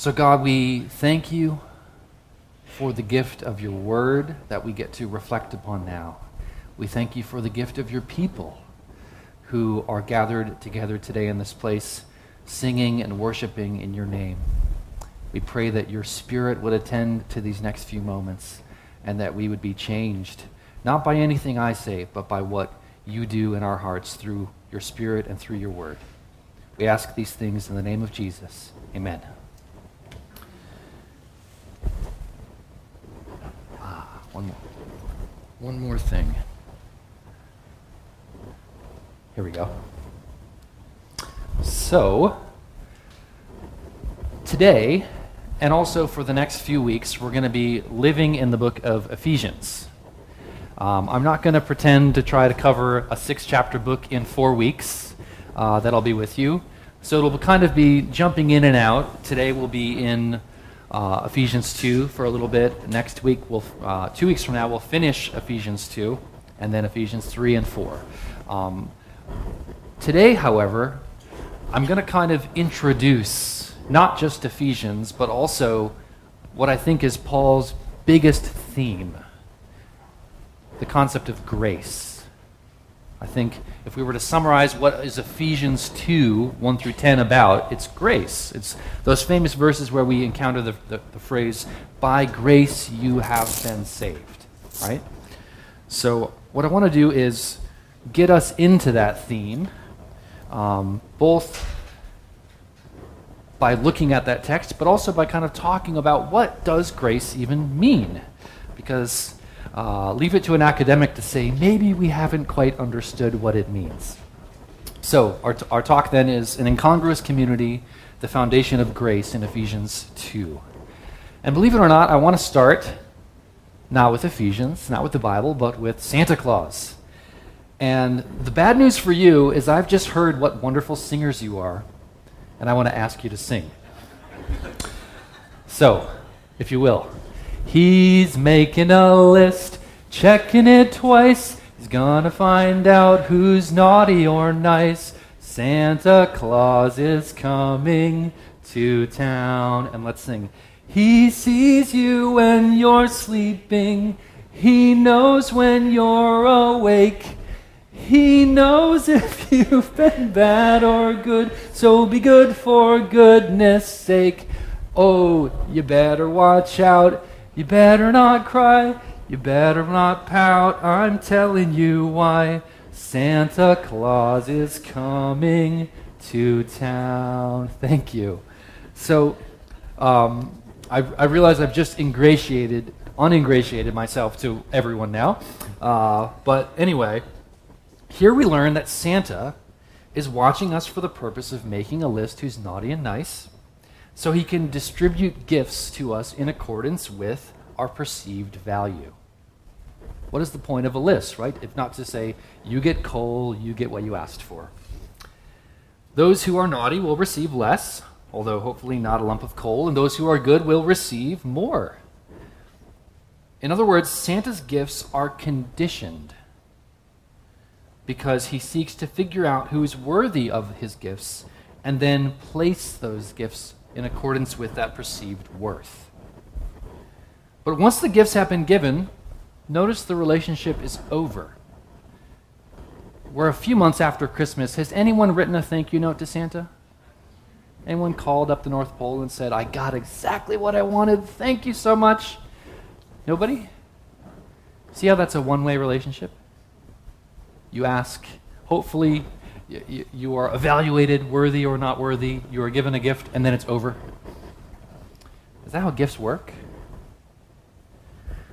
So, God, we thank you for the gift of your word that we get to reflect upon now. We thank you for the gift of your people who are gathered together today in this place, singing and worshiping in your name. We pray that your spirit would attend to these next few moments and that we would be changed, not by anything I say, but by what you do in our hearts through your spirit and through your word. We ask these things in the name of Jesus. Amen. One more. One more thing. Here we go. So, today, and also for the next few weeks, we're going to be living in the book of Ephesians. Um, I'm not going to pretend to try to cover a six chapter book in four weeks uh, that I'll be with you. So it'll kind of be jumping in and out. Today we'll be in uh, Ephesians 2 for a little bit. Next week, we'll, uh, two weeks from now, we'll finish Ephesians 2, and then Ephesians 3 and 4. Um, Today, however, I'm going to kind of introduce not just Ephesians, but also what I think is Paul's biggest theme the concept of grace. I think if we were to summarize what is Ephesians 2 1 through 10 about, it's grace. It's those famous verses where we encounter the, the, the phrase, by grace you have been saved. Right? So, what I want to do is get us into that theme um, both by looking at that text, but also by kind of talking about what does grace even mean? Because uh, leave it to an academic to say maybe we haven't quite understood what it means. So our, t- our talk then is an incongruous community, the foundation of grace in Ephesians 2. And believe it or not, I want to start not with Ephesians, not with the Bible, but with Santa Claus. And the bad news for you is I've just heard what wonderful singers you are, and I want to ask you to sing. So, if you will, he's making a list, checking it twice. He's gonna find out who's naughty or nice. Santa Claus is coming to town. And let's sing. He sees you when you're sleeping. He knows when you're awake. He knows if you've been bad or good, so be good for goodness sake. Oh, you better watch out. You better not cry. You better not pout. I'm telling you why. Santa Claus is coming to town. Thank you. So, um, I, I realize I've just ingratiated, uningratiated myself to everyone now. Uh, but anyway. Here we learn that Santa is watching us for the purpose of making a list who's naughty and nice, so he can distribute gifts to us in accordance with our perceived value. What is the point of a list, right? If not to say, you get coal, you get what you asked for. Those who are naughty will receive less, although hopefully not a lump of coal, and those who are good will receive more. In other words, Santa's gifts are conditioned because he seeks to figure out who is worthy of his gifts and then place those gifts in accordance with that perceived worth. But once the gifts have been given, notice the relationship is over. We're a few months after Christmas. Has anyone written a thank you note to Santa? Anyone called up the North Pole and said, I got exactly what I wanted. Thank you so much? Nobody? See how that's a one way relationship? You ask, hopefully, you, you are evaluated worthy or not worthy. You are given a gift, and then it's over. Is that how gifts work?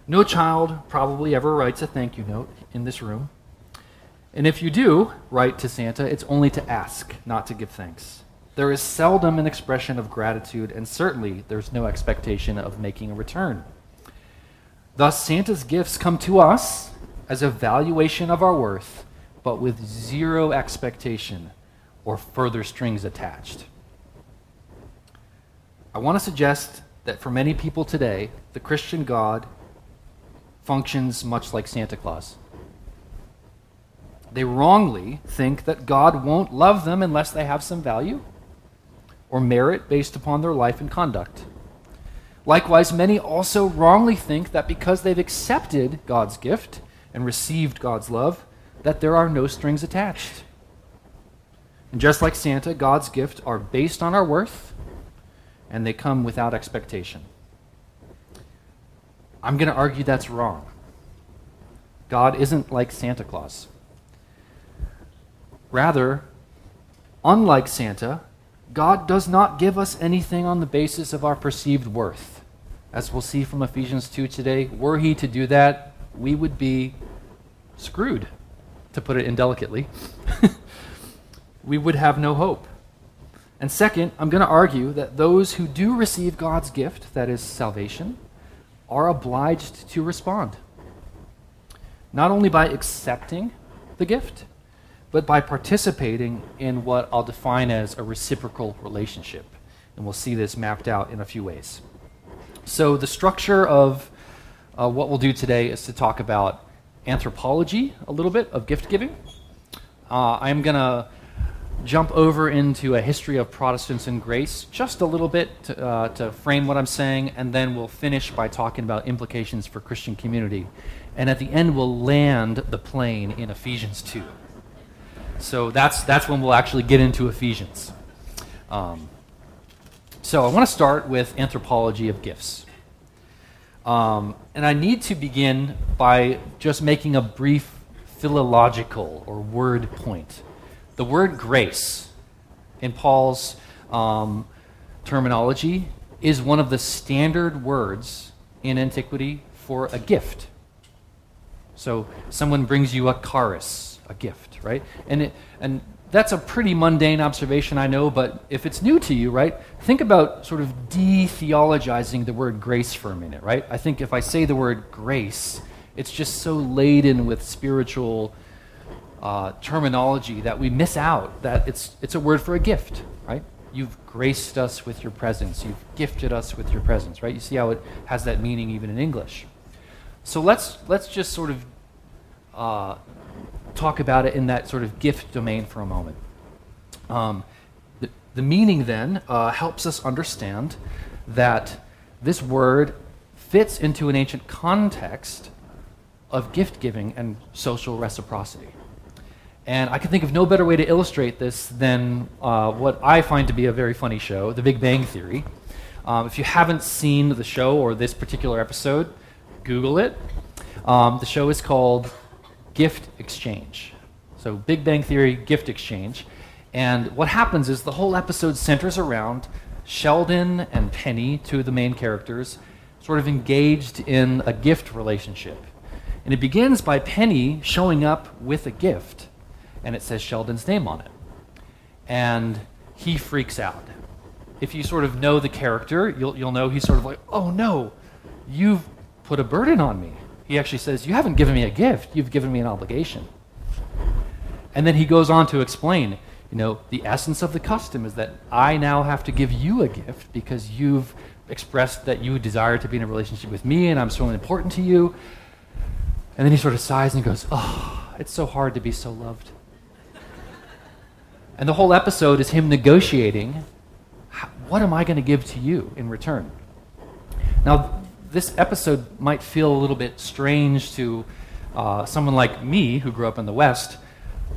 No child probably ever writes a thank you note in this room. And if you do write to Santa, it's only to ask, not to give thanks. There is seldom an expression of gratitude, and certainly there's no expectation of making a return. Thus, Santa's gifts come to us as a valuation of our worth but with zero expectation or further strings attached. I want to suggest that for many people today, the Christian God functions much like Santa Claus. They wrongly think that God won't love them unless they have some value. or merit based upon their life and conduct. Likewise, many also wrongly think that because they've accepted God's gift and received God's love, that there are no strings attached. And just like Santa, God's gifts are based on our worth and they come without expectation. I'm going to argue that's wrong. God isn't like Santa Claus. Rather, unlike Santa, God does not give us anything on the basis of our perceived worth. As we'll see from Ephesians 2 today, were he to do that, we would be screwed, to put it indelicately. we would have no hope. And second, I'm going to argue that those who do receive God's gift, that is salvation, are obliged to respond. Not only by accepting the gift, but by participating in what I'll define as a reciprocal relationship. And we'll see this mapped out in a few ways. So, the structure of uh, what we'll do today is to talk about anthropology a little bit of gift giving. Uh, I'm going to jump over into a history of Protestants and grace just a little bit to, uh, to, frame what I'm saying, and then we'll finish by talking about implications for Christian community. And at the end, we'll land the plane in Ephesians 2. So that's, that's when we'll actually get into Ephesians. Um, so I want to start with anthropology of gifts. Um, and I need to begin by just making a brief philological or word point. The word grace in Paul's um, terminology is one of the standard words in antiquity for a gift. So someone brings you a charis, a gift, right? And it, and that's a pretty mundane observation, I know, but if it's new to you, right, think about sort of de theologizing the word grace for a minute, right? I think if I say the word grace, it's just so laden with spiritual uh, terminology that we miss out that it's, it's a word for a gift, right? You've graced us with your presence. You've gifted us with your presence, right? You see how it has that meaning even in English. So let's, let's just sort of uh, talk about it in that sort of gift domain for a moment. Um, the, the, meaning then uh, helps us understand that this word fits into an ancient context of gift giving and social reciprocity. And I can think of no better way to illustrate this than uh, what I find to be a very funny show, The Big Bang Theory. Um, if you haven't seen the show or this particular episode, Google it. Um, the show is called gift exchange. So, Big Bang Theory, gift exchange. And what happens is the whole episode centers around Sheldon and Penny, two of the main characters, sort of engaged in a gift relationship. And it begins by Penny showing up with a gift, and it says Sheldon's name on it. And he freaks out. If you sort of know the character, you'll, you'll know he's sort of like, oh no, you've put a burden on me. He actually says, You haven't given me a gift, you've given me an obligation. And then he goes on to explain, you know, the essence of the custom is that I now have to give you a gift because you've expressed that you desire to be in a relationship with me and I'm so important to you. And then he sort of sighs and goes, Oh, it's so hard to be so loved. And the whole episode is him negotiating what am I going to give to you in return? Now, this episode might feel a little bit strange to uh, someone like me who grew up in the West,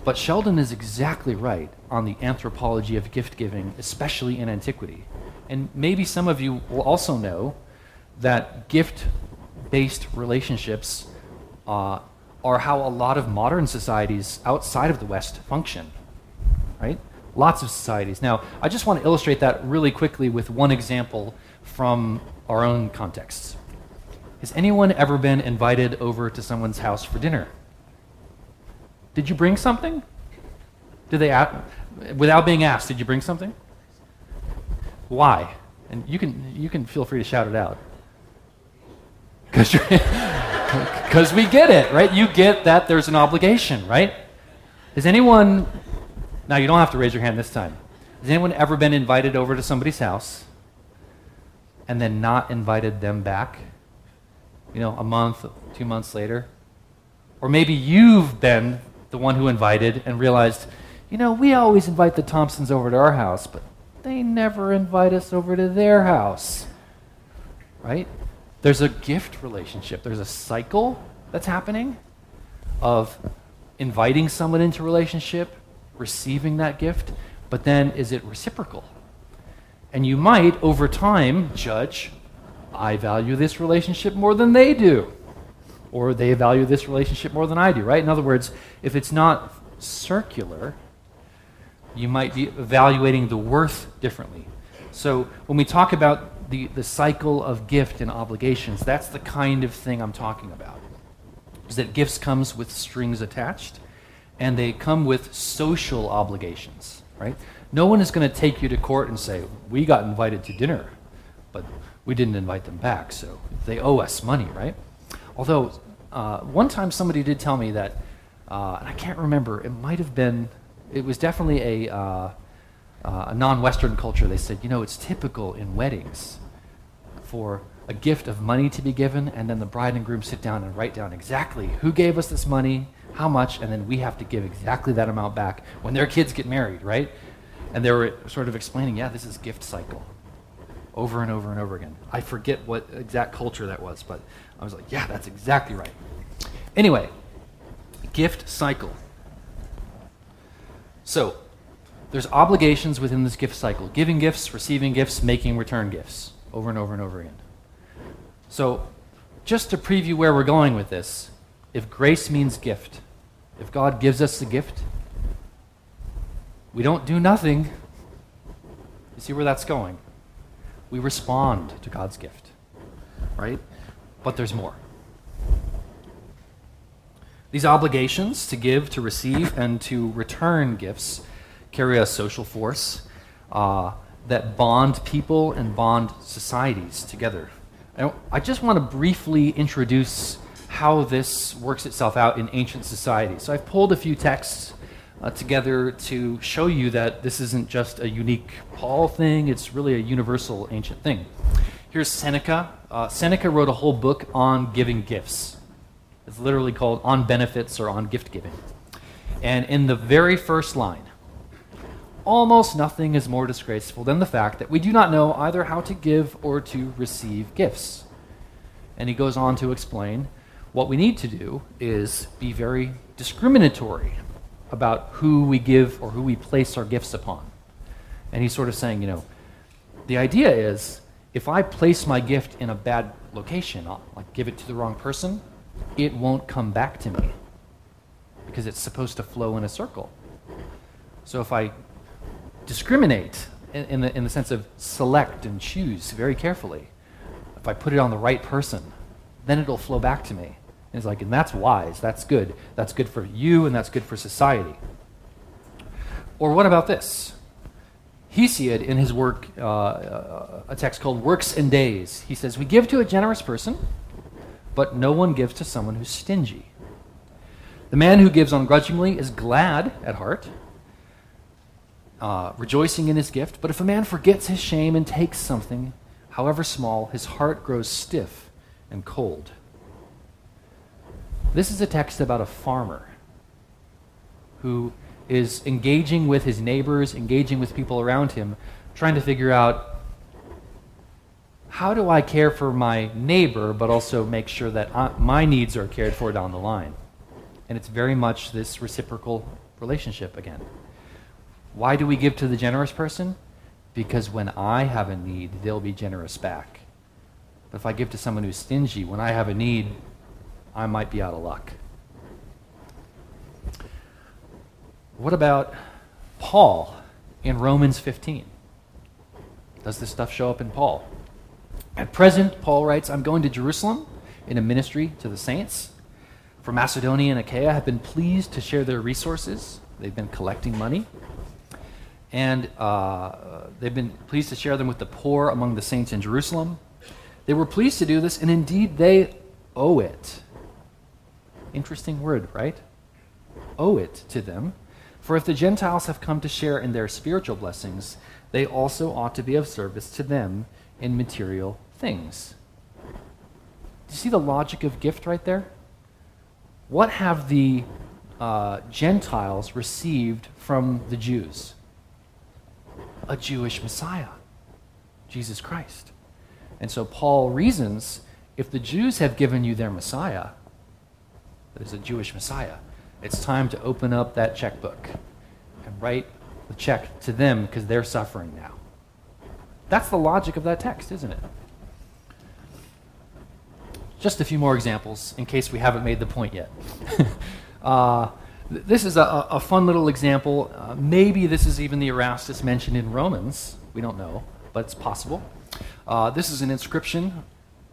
but Sheldon is exactly right on the anthropology of gift giving, especially in antiquity. And maybe some of you will also know that gift based relationships uh, are how a lot of modern societies outside of the West function, right? Lots of societies. Now, I just want to illustrate that really quickly with one example from our own contexts. Has anyone ever been invited over to someone's house for dinner? Did you bring something? Did they ask, without being asked, did you bring something? Why? And you can you can feel free to shout it out. Because because we get it, right? You get that there's an obligation, right? Has anyone now you don't have to raise your hand this time. Has anyone ever been invited over to somebody's house and then not invited them back? You know, a month, two months later. Or maybe you've been the one who invited and realized, you know, we always invite the Thompsons over to our house, but they never invite us over to their house. Right? There's a gift relationship, there's a cycle that's happening of inviting someone into relationship, receiving that gift, but then is it reciprocal? And you might, over time, judge, I value this relationship more than they do. Or they value this relationship more than I do, right? In other words, if it's not circular, you might be evaluating the worth differently. So when we talk about the, the cycle of gift and obligations, that's the kind of thing I'm talking about. Is that gifts comes with strings attached, and they come with social obligations, right? No one is going to take you to court and say, we got invited to dinner, we didn't invite them back, so they owe us money, right? Although, uh, one time somebody did tell me that, uh, and I can't remember, it might have been, it was definitely a, uh, uh a non Western culture. They said, you know, it's typical in weddings for a gift of money to be given, and then the bride and groom sit down and write down exactly who gave us this money, how much, and then we have to give exactly that amount back when their kids get married, right? And they were sort of explaining, yeah, this is gift cycle over and over and over again. I forget what exact culture that was, but I was like, yeah, that's exactly right. Anyway, gift cycle. So, there's obligations within this gift cycle giving gifts, receiving gifts, making return gifts over and over and over again. So, just to preview where we're going with this, if grace means gift, if God gives us a gift, we don't do nothing. You see where that's going? We respond to God's gift, right? But there's more. These obligations to give, to receive, and to return gifts carry a social force uh, that bond people and bond societies together. I, I just want to briefly introduce how this works itself out in ancient society. So I've pulled a few texts uh, together to show you that this isn't just a unique Paul thing, it's really a universal ancient thing. Here's Seneca. Uh, Seneca wrote a whole book on giving gifts. It's literally called On Benefits or On Gift Giving. And in the very first line, almost nothing is more disgraceful than the fact that we do not know either how to give or to receive gifts. And he goes on to explain what we need to do is be very discriminatory about who we give or who we place our gifts upon. And he's sort of saying, you know, the idea is if I place my gift in a bad location, I'll, like give it to the wrong person, it won't come back to me because it's supposed to flow in a circle. So if I discriminate in, in, the, in the sense of select and choose very carefully, if I put it on the right person, then it'll flow back to me. And it's like, and that's wise. That's good. That's good for you, and that's good for society. Or what about this? Hesiod, in his work, uh, uh, a text called Works and Days, he says, We give to a generous person, but no one gives to someone who's stingy. The man who gives ungrudgingly is glad at heart, uh, rejoicing in his gift. But if a man forgets his shame and takes something, however small, his heart grows stiff and cold. This is a text about a farmer who is engaging with his neighbors, engaging with people around him, trying to figure out how do I care for my neighbor, but also make sure that I, my needs are cared for down the line. And it's very much this reciprocal relationship again. Why do we give to the generous person? Because when I have a need, they'll be generous back. But if I give to someone who's stingy, when I have a need, I might be out of luck. What about Paul in Romans 15? Does this stuff show up in Paul? At present, Paul writes, I'm going to Jerusalem in a ministry to the saints. For Macedonia and Achaia have been pleased to share their resources. They've been collecting money. And uh, they've been pleased to share them with the poor among the saints in Jerusalem. They were pleased to do this, and indeed they owe it Interesting word, right? Owe it to them. For if the Gentiles have come to share in their spiritual blessings, they also ought to be of service to them in material things. Do you see the logic of gift right there? What have the uh, Gentiles received from the Jews? a Jewish Messiah, Jesus Christ. And so Paul reasons if the Jews have given you their Messiah, there's a Jewish Messiah, it's time to open up that checkbook and write the check to them because they're suffering now. That's the logic of that text, isn't it? Just a few more examples in case we haven't made the point yet. uh, this is a, a, fun little example. Uh, maybe this is even the Erastus mentioned in Romans. We don't know, but it's possible. Uh, this is an inscription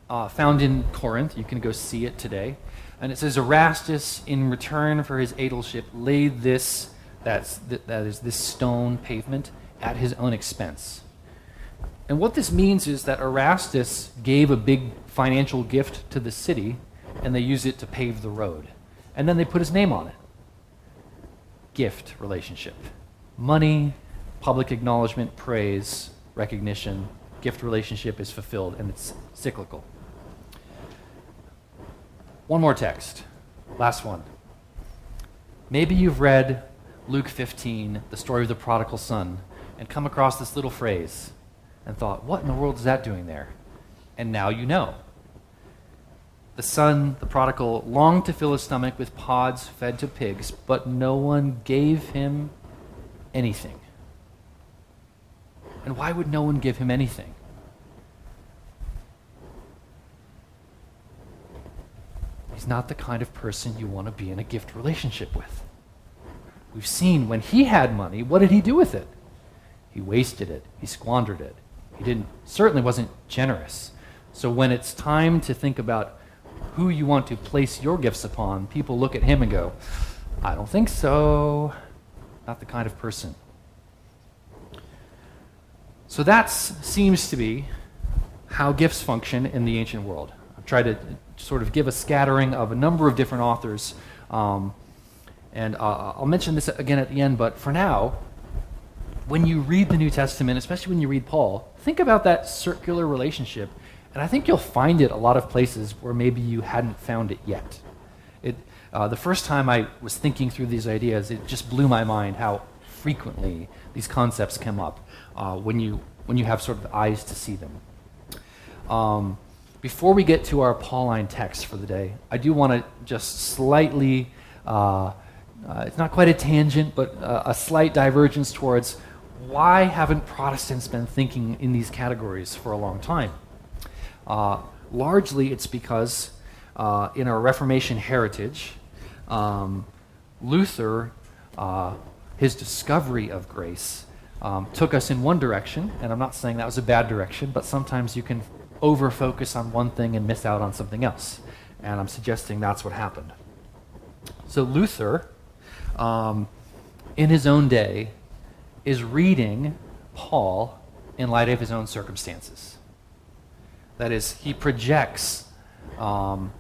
uh, found in Corinth. You can go see it today. And it says, Erastus, in return for his aedileship, laid this, that's, that is this stone pavement, at his own expense. And what this means is that Erastus gave a big financial gift to the city, and they used it to pave the road. And then they put his name on it gift relationship. Money, public acknowledgement, praise, recognition, gift relationship is fulfilled, and it's cyclical. One more text, last one. Maybe you've read Luke 15, the story of the prodigal son, and come across this little phrase and thought, what in the world is that doing there? And now you know. The son, the prodigal, longed to fill his stomach with pods fed to pigs, but no one gave him anything. And why would no one give him anything? He's not the kind of person you want to be in a gift relationship with. We've seen when he had money, what did he do with it? He wasted it, he squandered it. He didn't certainly wasn't generous. So when it's time to think about who you want to place your gifts upon, people look at him and go, I don't think so. Not the kind of person. So that seems to be how gifts function in the ancient world. I've to sort of give a scattering of a number of different authors. Um, and uh, I'll mention this again at the end, but for now, when you read the New Testament, especially when you read Paul, think about that circular relationship and I think you'll find it a lot of places where maybe you hadn't found it yet. It, uh, the first time I was thinking through these ideas, it just blew my mind how frequently these concepts come up uh, when, you, when you have sort of eyes to see them. Um, before we get to our Pauline text for the day, I do want to just slightly, uh, uh, it's not quite a tangent, but uh, a slight divergence towards why haven't Protestants been thinking in these categories for a long time? Uh, largely, it's because uh, in our Reformation heritage, um, Luther, uh, his discovery of grace, um, took us in one direction, and I'm not saying that was a bad direction, but sometimes you can over focus on one thing and miss out on something else. And I'm suggesting that's what happened. So, Luther, um, in his own day, is reading Paul in light of his own circumstances. That is, he projects um,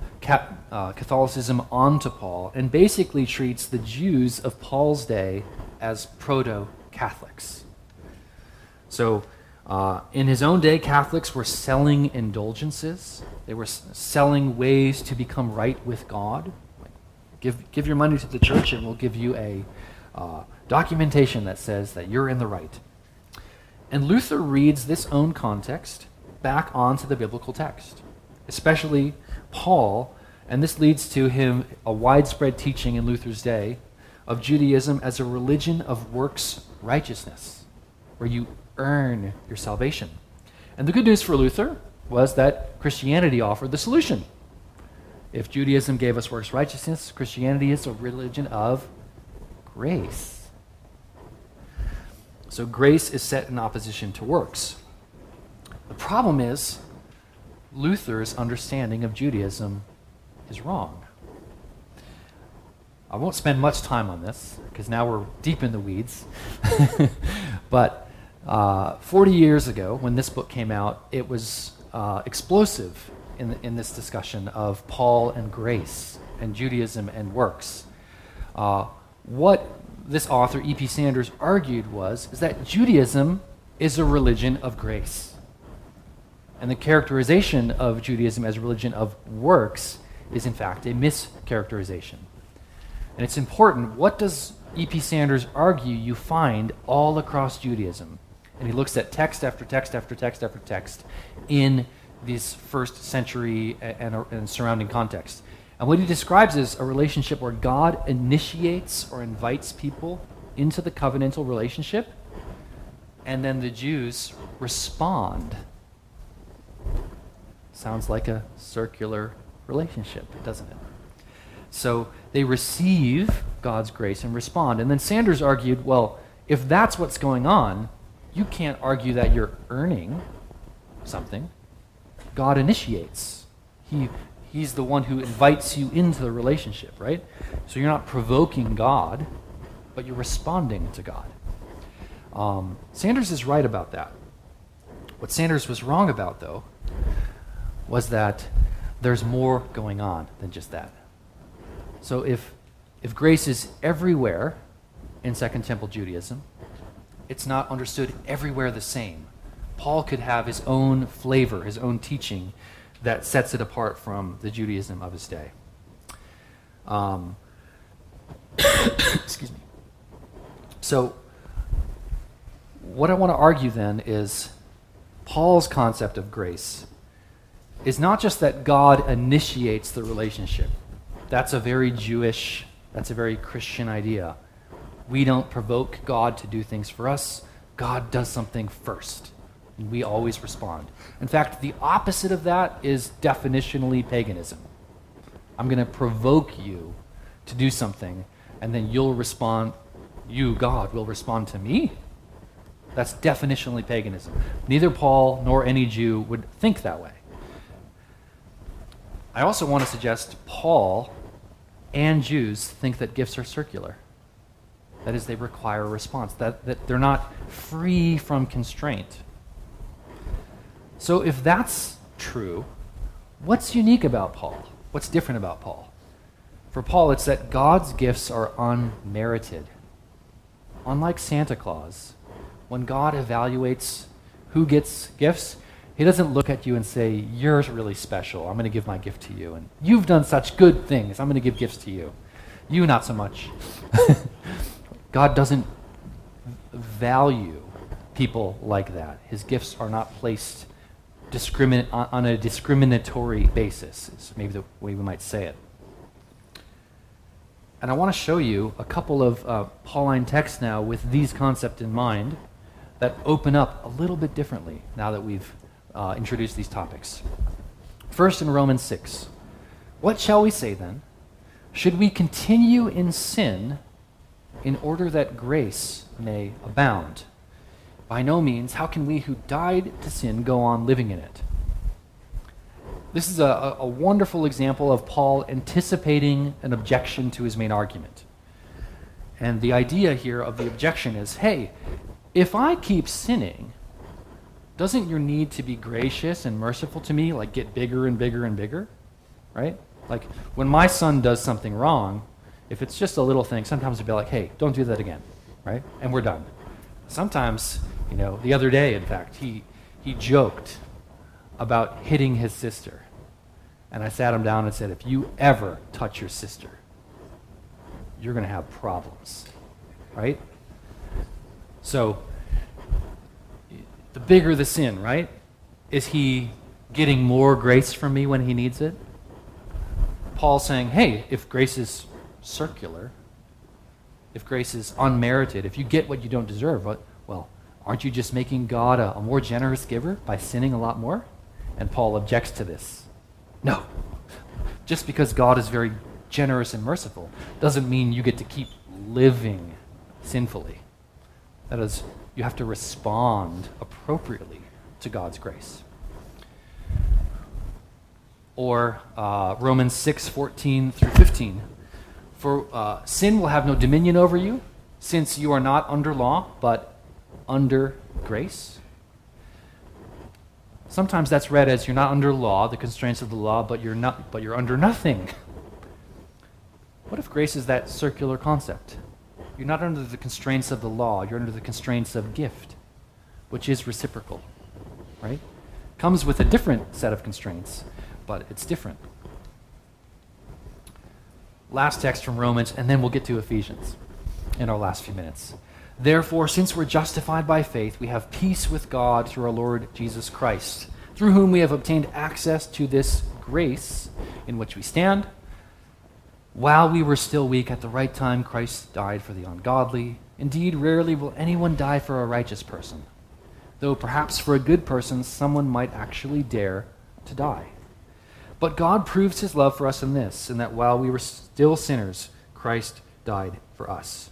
uh, Catholicism onto Paul and basically treats the Jews of Paul's day as proto Catholics. So, uh, in his own day, Catholics were selling indulgences, they were s- selling ways to become right with God. Like, give, give your money to the church, and we'll give you a uh, documentation that says that you're in the right. And Luther reads this own context back onto the biblical text, especially Paul, and this leads to him a widespread teaching in Luther's day of Judaism as a religion of works righteousness, where you earn your salvation. And the good news for Luther was that Christianity offered the solution. If Judaism gave us works righteousness, Christianity is a religion of grace. So grace is set in opposition to works. The problem is, Luther's understanding of Judaism is wrong. I won't spend much time on this because now we're deep in the weeds. but uh, 40 years ago, when this book came out, it was uh, explosive in, in this discussion of Paul and grace and Judaism and works. Uh, what this author, E.P. Sanders, argued was is that Judaism is a religion of grace. And the characterization of Judaism as a religion of works is, in fact, a mischaracterization. And it's important. What does E.P. Sanders argue you find all across Judaism? And he looks at text after text after text after text in this first century and, and, surrounding context. And what he describes is a relationship where God initiates or invites people into the covenantal relationship, and then the Jews respond. Sounds like a circular relationship, doesn't it? So they receive God's grace and respond. And then Sanders argued well, if that's what's going on, you can't argue that you're earning something. God initiates. He, he's the one who invites you into the relationship, right? So you're not provoking God, but you're responding to God. Um, Sanders is right about that. What Sanders was wrong about, though, was that there's more going on than just that. So if, if grace is everywhere in Second Temple Judaism, it's not understood everywhere the same. Paul could have his own flavor, his own teaching that sets it apart from the Judaism of his day. Um, excuse me. So, what I want to argue then is Paul's concept of grace is not just that God initiates the relationship. That's a very Jewish, that's a very Christian idea. We don't provoke God to do things for us. God does something first, and we always respond. In fact, the opposite of that is definitionally paganism. I'm going to provoke you to do something, and then you'll respond, you, God, will respond to me. That's definitionally paganism. Neither Paul nor any Jew would think that way. I also want to suggest Paul and Jews think that gifts are circular. That is, they require a response, that, that they're not free from constraint. So, if that's true, what's unique about Paul? What's different about Paul? For Paul, it's that God's gifts are unmerited. Unlike Santa Claus, when God evaluates who gets gifts, he doesn't look at you and say, You're really special. I'm going to give my gift to you. And you've done such good things. I'm going to give gifts to you. You, not so much. God doesn't value people like that. His gifts are not placed discrimin- on a discriminatory basis, is maybe the way we might say it. And I want to show you a couple of uh, Pauline texts now with these concepts in mind that open up a little bit differently now that we've uh, introduce these topics. First, in Romans 6. What shall we say then? Should we continue in sin in order that grace may abound? By no means. How can we who died to sin go on living in it? This is a, a wonderful example of Paul anticipating an objection to his main argument. And the idea here of the objection is hey, if I keep sinning, doesn't your need to be gracious and merciful to me like get bigger and bigger and bigger? Right? Like when my son does something wrong, if it's just a little thing, sometimes I'd be like, hey, don't do that again. Right? And we're done. Sometimes, you know, the other day, in fact, he, he joked about hitting his sister. And I sat him down and said, if you ever touch your sister, you're going to have problems. Right? So, the bigger the sin, right? Is he getting more grace from me when he needs it? Paul saying, hey, if grace is circular, if grace is unmerited, if you get what you don't deserve, well, aren't you just making God a, a more generous giver by sinning a lot more? And Paul objects to this. No. Just because God is very generous and merciful doesn't mean you get to keep living sinfully. That is, you have to respond appropriately to God's grace. Or uh, Romans 6 14 through 15. For uh, sin will have no dominion over you, since you are not under law, but under grace. Sometimes that's read as you're not under law, the constraints of the law, but you're not but you're under nothing. What if grace is that circular concept? You're not under the constraints of the law, you're under the constraints of gift, which is reciprocal, right? Comes with a different set of constraints, but it's different. Last text from Romans, and then we'll get to Ephesians in our last few minutes. Therefore, since we're justified by faith, we have peace with God through our Lord Jesus Christ, through whom we have obtained access to this grace in which we stand. While we were still weak, at the right time, Christ died for the ungodly. Indeed, rarely will anyone die for a righteous person, though perhaps for a good person, someone might actually dare to die. But God proves his love for us in this, in that while we were still sinners, Christ died for us.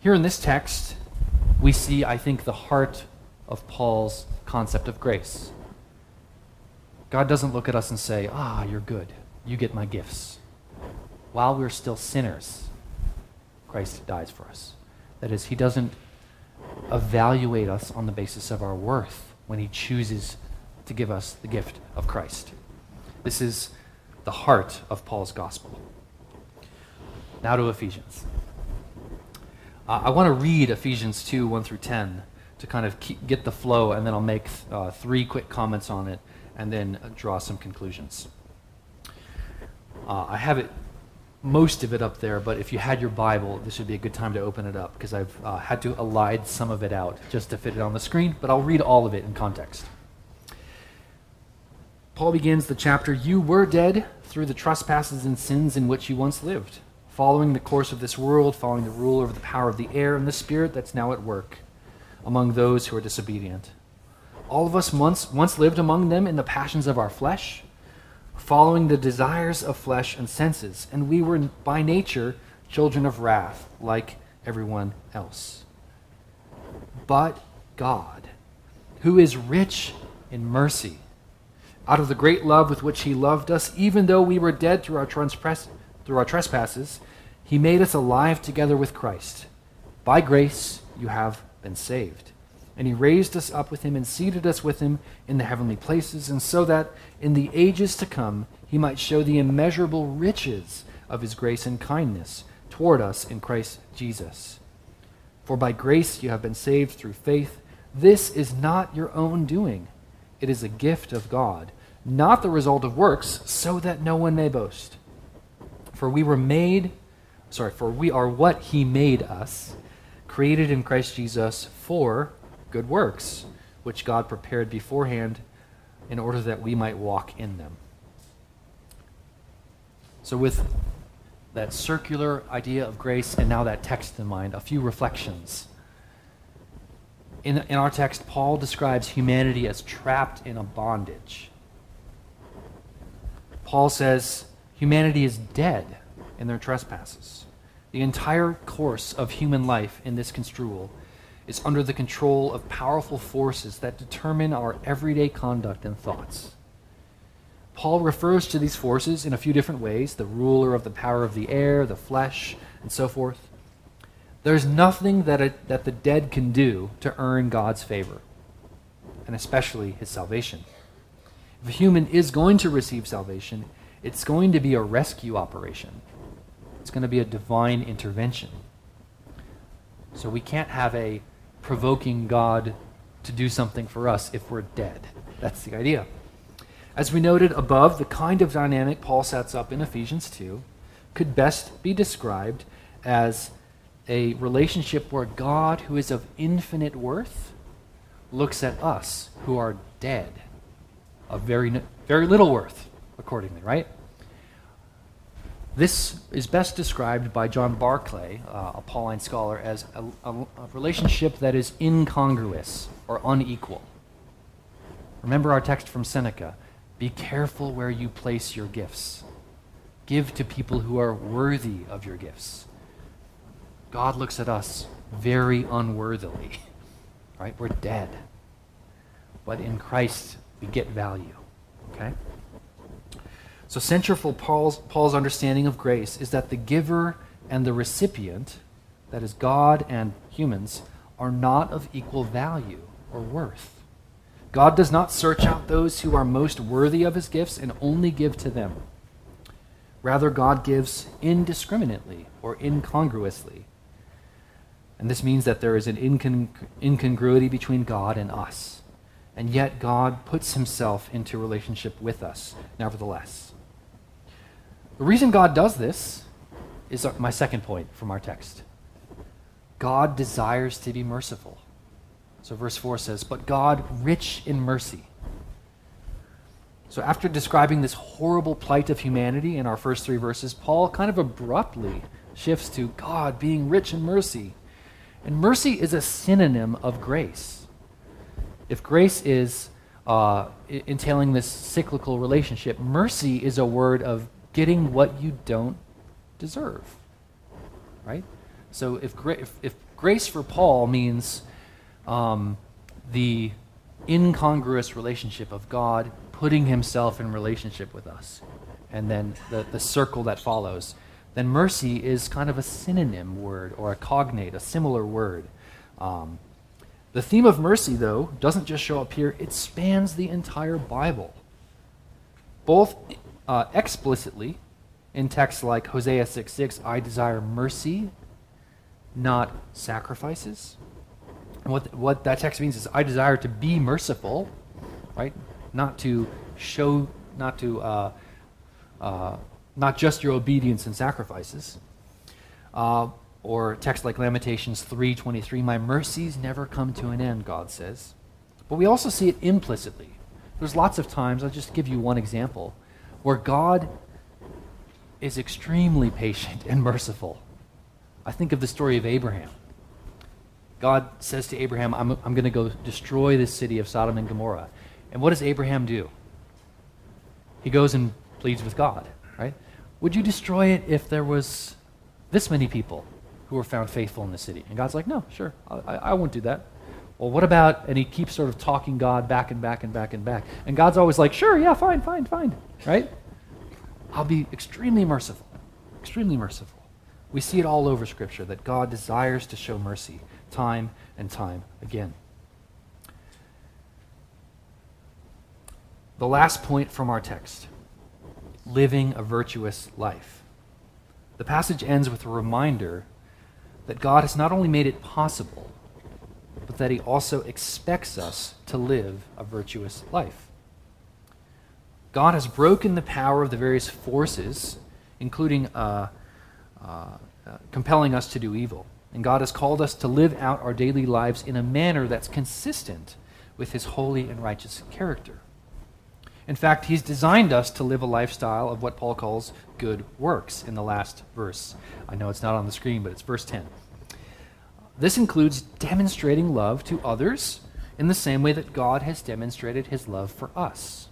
Here in this text, we see, I think, the heart of Paul's concept of grace. God doesn't look at us and say, Ah, you're good. You get my gifts. While we're still sinners, Christ dies for us. That is, he doesn't evaluate us on the basis of our worth when he chooses to give us the gift of Christ. This is the heart of Paul's gospel. Now to Ephesians. Uh, I want to read Ephesians 2 1 through 10 to kind of keep, get the flow, and then I'll make uh, three quick comments on it and then draw some conclusions. Uh, I have it, most of it up there, but if you had your Bible, this would be a good time to open it up because I've uh, had to elide some of it out just to fit it on the screen, but I'll read all of it in context. Paul begins the chapter You were dead through the trespasses and sins in which you once lived following the course of this world, following the rule over the power of the air and the spirit that's now at work among those who are disobedient. All of us once, once lived among them in the passions of our flesh, following the desires of flesh and senses, and we were by nature children of wrath, like everyone else. But God, who is rich in mercy, out of the great love with which He loved us, even though we were dead through our, through our trespasses, he made us alive together with Christ. By grace, you have been saved. And he raised us up with him and seated us with him in the heavenly places, and so that in the ages to come he might show the immeasurable riches of his grace and kindness toward us in Christ Jesus. For by grace you have been saved through faith. This is not your own doing, it is a gift of God, not the result of works, so that no one may boast. For we were made sorry, for we are what he made us, created in Christ Jesus for good works, which God prepared beforehand in order that we might walk in them. So, with that circular idea of grace and now that text in mind, a few reflections. In, in our text, Paul describes humanity as trapped in a bondage. Paul says humanity is dead in their trespasses. The entire course of human life in this construal is under the control of powerful forces that determine our everyday conduct and thoughts. Paul refers to these forces in a few different ways the ruler of the power of the air, the flesh, and so forth. There's nothing that, a, that the dead can do to earn God's favor, and especially his salvation. If a human is going to receive salvation, it's going to be a rescue operation. It's going to be a divine intervention. So we can't have a provoking God to do something for us if we're dead. That's the idea. As we noted above, the kind of dynamic Paul sets up in Ephesians 2 could best be described as a relationship where God, who is of infinite worth, looks at us who are dead, of very, very little worth, accordingly, right? This is best described by John Barclay, uh, a Pauline scholar, as a, a, a relationship that is incongruous or unequal. Remember our text from Seneca be careful where you place your gifts. Give to people who are worthy of your gifts. God looks at us very unworthily, right? We're dead. But in Christ, we get value, okay? So, central Paul's, Paul's understanding of grace is that the giver and the recipient, that is, God and humans, are not of equal value or worth. God does not search out those who are most worthy of his gifts and only give to them. Rather, God gives indiscriminately or incongruously. And this means that there is an incong- incongruity between God and us. And yet, God puts himself into relationship with us, nevertheless. The reason God does this is my second point from our text. God desires to be merciful. So, verse 4 says, But God, rich in mercy. So, after describing this horrible plight of humanity in our first three verses, Paul kind of abruptly shifts to God being rich in mercy. And mercy is a synonym of grace. If grace is uh, entailing this cyclical relationship, mercy is a word of getting what you don't deserve. Right? So if, gra- if, if grace for Paul means um, the incongruous relationship of God putting himself in relationship with us, and then the, the circle that follows, then mercy is kind of a synonym word or a cognate, a similar word. Um, the theme of mercy, though, doesn't just show up here, it spans the entire Bible. Both uh, explicitly in texts like Hosea 6 6, I desire mercy, not sacrifices. And what, what that text means is, I desire to be merciful, right? Not to show, not to, uh, uh, not just your obedience and sacrifices. Or text like Lamentations 3:23, "My mercies never come to an end," God says. But we also see it implicitly. There's lots of times, I'll just give you one example, where God is extremely patient and merciful. I think of the story of Abraham. God says to Abraham, I'm, I'm going to go destroy the city of Sodom and Gomorrah. And what does Abraham do? He goes and pleads with God, right? Would you destroy it if there was this many people who were found faithful in the city? And God's like, no, sure, I, I won't do that. Well, what about, and he keeps sort of talking God back and back and back and back. And God's always like, sure, yeah, fine, fine, fine, right? I'll be extremely merciful, extremely merciful. We see it all over Scripture that God desires to show mercy time and time again. The last point from our text living a virtuous life. The passage ends with a reminder that God has not only made it possible, but that He also expects us to live a virtuous life. God has broken the power of the various forces, including uh, uh, uh, compelling us to do evil. And God has called us to live out our daily lives in a manner that's consistent with His holy and righteous character. In fact, He's designed us to live a lifestyle of what Paul calls good works in the last verse. I know it's not on the screen, but it's verse 10. This includes demonstrating love to others in the same way that God has demonstrated His love for us.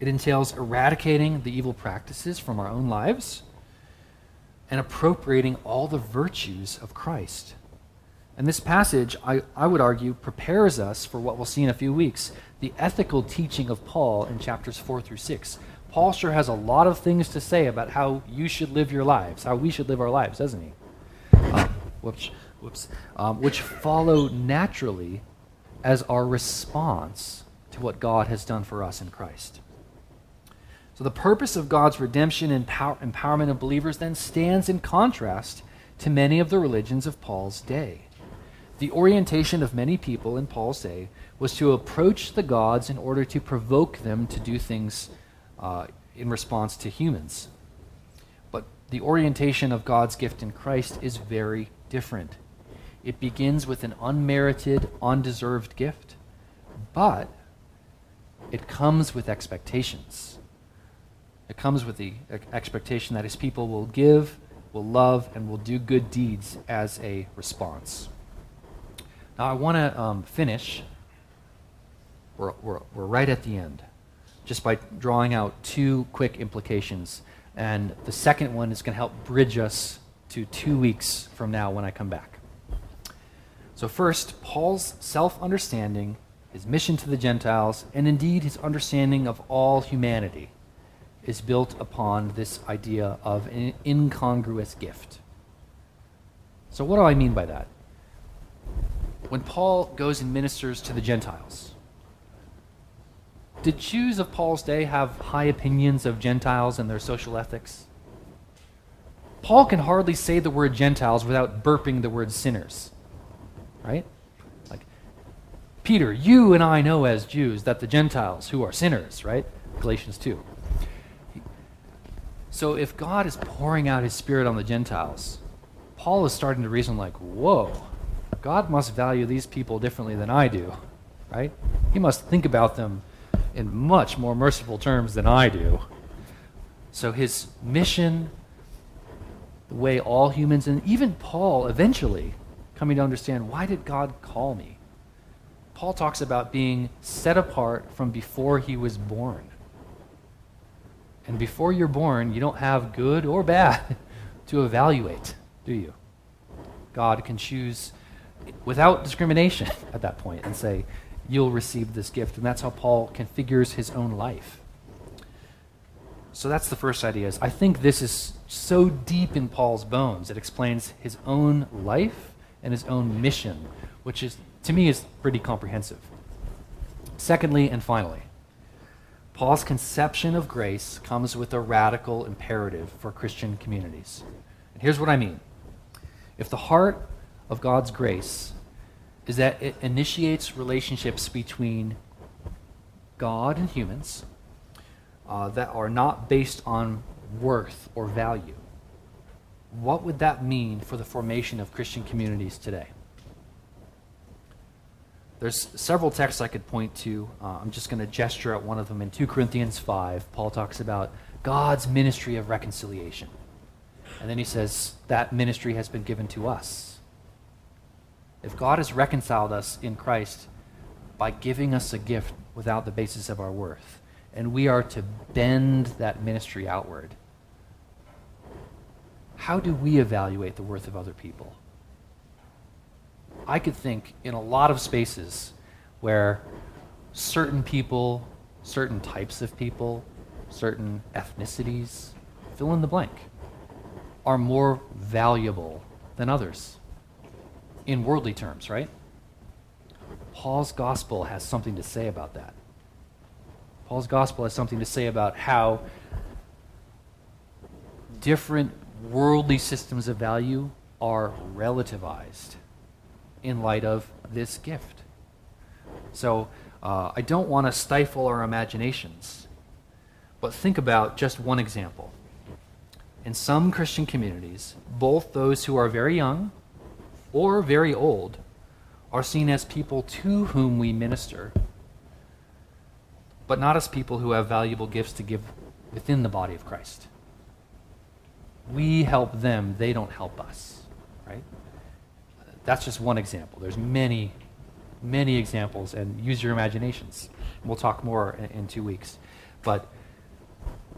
It entails eradicating the evil practices from our own lives and appropriating all the virtues of Christ. And this passage, I, I would argue, prepares us for what we'll see in a few weeks the ethical teaching of Paul in chapters 4 through 6. Paul sure has a lot of things to say about how you should live your lives, how we should live our lives, doesn't he? Um, whoops, whoops. Um, which follow naturally as our response to what God has done for us in Christ. So the purpose of God's redemption and empower- empowerment of believers then stands in contrast to many of the religions of Paul's day. The orientation of many people in Paul's day was to approach the gods in order to provoke them to do things uh, in response to humans. But the orientation of God's gift in Christ is very different. It begins with an unmerited, undeserved gift, but it comes with expectations. It comes with the expectation that his people will give, will love, and will do good deeds as a response. Now, I want to um, finish, we're, we're, we're right at the end, just by drawing out two quick implications. And the second one is going to help bridge us to two weeks from now when I come back. So, first, Paul's self understanding, his mission to the Gentiles, and indeed his understanding of all humanity is built upon this idea of an incongruous gift. So, what do I mean by that? When Paul goes and ministers to the Gentiles, did Jews of Paul's day have high opinions of Gentiles and their social ethics? Paul can hardly say the word Gentiles without burping the word sinners. Right? Like, Peter, you and I know as Jews that the Gentiles who are sinners, right? Galatians 2. So if God is pouring out his Spirit on the Gentiles, Paul is starting to reason like, whoa, God must value these people differently than I do, right? He must think about them in much more merciful terms than I do. So his mission, the way all humans, and even Paul eventually coming to understand why did God call me? Paul talks about being set apart from before he was born. And before you're born, you don't have good or bad to evaluate, do you? God can choose without discrimination at that point and say, You'll receive this gift. And that's how Paul configures his own life. So that's the first idea. Is I think this is so deep in Paul's bones. It explains his own life and his own mission, which is to me is pretty comprehensive. Secondly and finally, Paul's conception of grace comes with a radical imperative for Christian communities. And here's what I mean. If the heart of God's grace is that it initiates relationships between God and humans uh, that are not based on worth or value, what would that mean for the formation of Christian communities today? There's several texts I could point to. Uh, I'm just going to gesture at one of them. In 2 Corinthians 5, Paul talks about God's ministry of reconciliation. And then he says that ministry has been given to us. If God has reconciled us in Christ by giving us a gift without the basis of our worth, and we are to bend that ministry outward, how do we evaluate the worth of other people? I could think in a lot of spaces where certain people, certain types of people, certain ethnicities, fill in the blank, are more valuable than others in worldly terms, right? Paul's gospel has something to say about that. Paul's gospel has something to say about how different worldly systems of value are relativized in light of this gift. So uh, I don't want to stifle our imaginations, but think about just one example. In some Christian communities, both those who are very young or very old are seen as people to whom we minister, but not as people who have valuable gifts to give within the body of Christ. We help them, they don't help us, right? That's just one example. There's many, many examples, and use your imaginations. We'll talk more in, in two weeks. But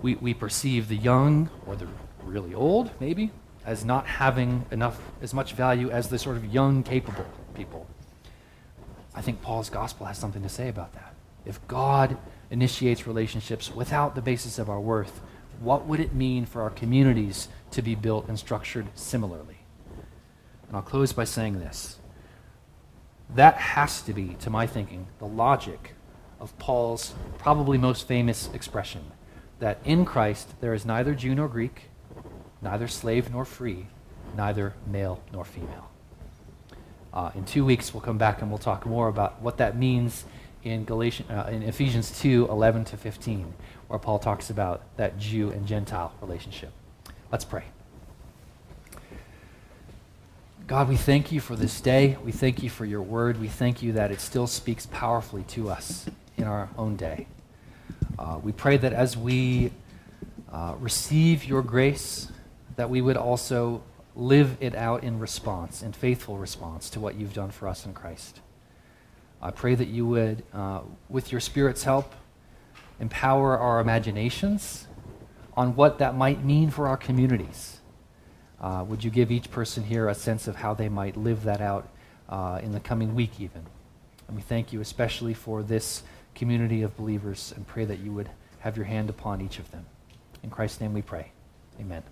we, we perceive the young or the really old, maybe, as not having enough, as much value as the sort of young, capable people. I think Paul's gospel has something to say about that. If God initiates relationships without the basis of our worth, what would it mean for our communities to be built and structured similarly? And I'll close by saying this. That has to be, to my thinking, the logic of Paul's probably most famous expression that in Christ there is neither Jew nor Greek, neither slave nor free, neither male nor female. Uh, in two weeks, we'll come back and we'll talk more about what that means in, Galatians, uh, in Ephesians 2 11 to 15, where Paul talks about that Jew and Gentile relationship. Let's pray. God, we thank you for this day. We thank you for your word. We thank you that it still speaks powerfully to us in our own day. Uh, we pray that as we uh, receive your grace, that we would also live it out in response, in faithful response to what you've done for us in Christ. I pray that you would, uh, with your Spirit's help, empower our imaginations on what that might mean for our communities uh, would you give each person here a sense of how they might live that out uh, in the coming week, even? And we thank you especially for this community of believers and pray that you would have your hand upon each of them. In Christ's name we pray. Amen.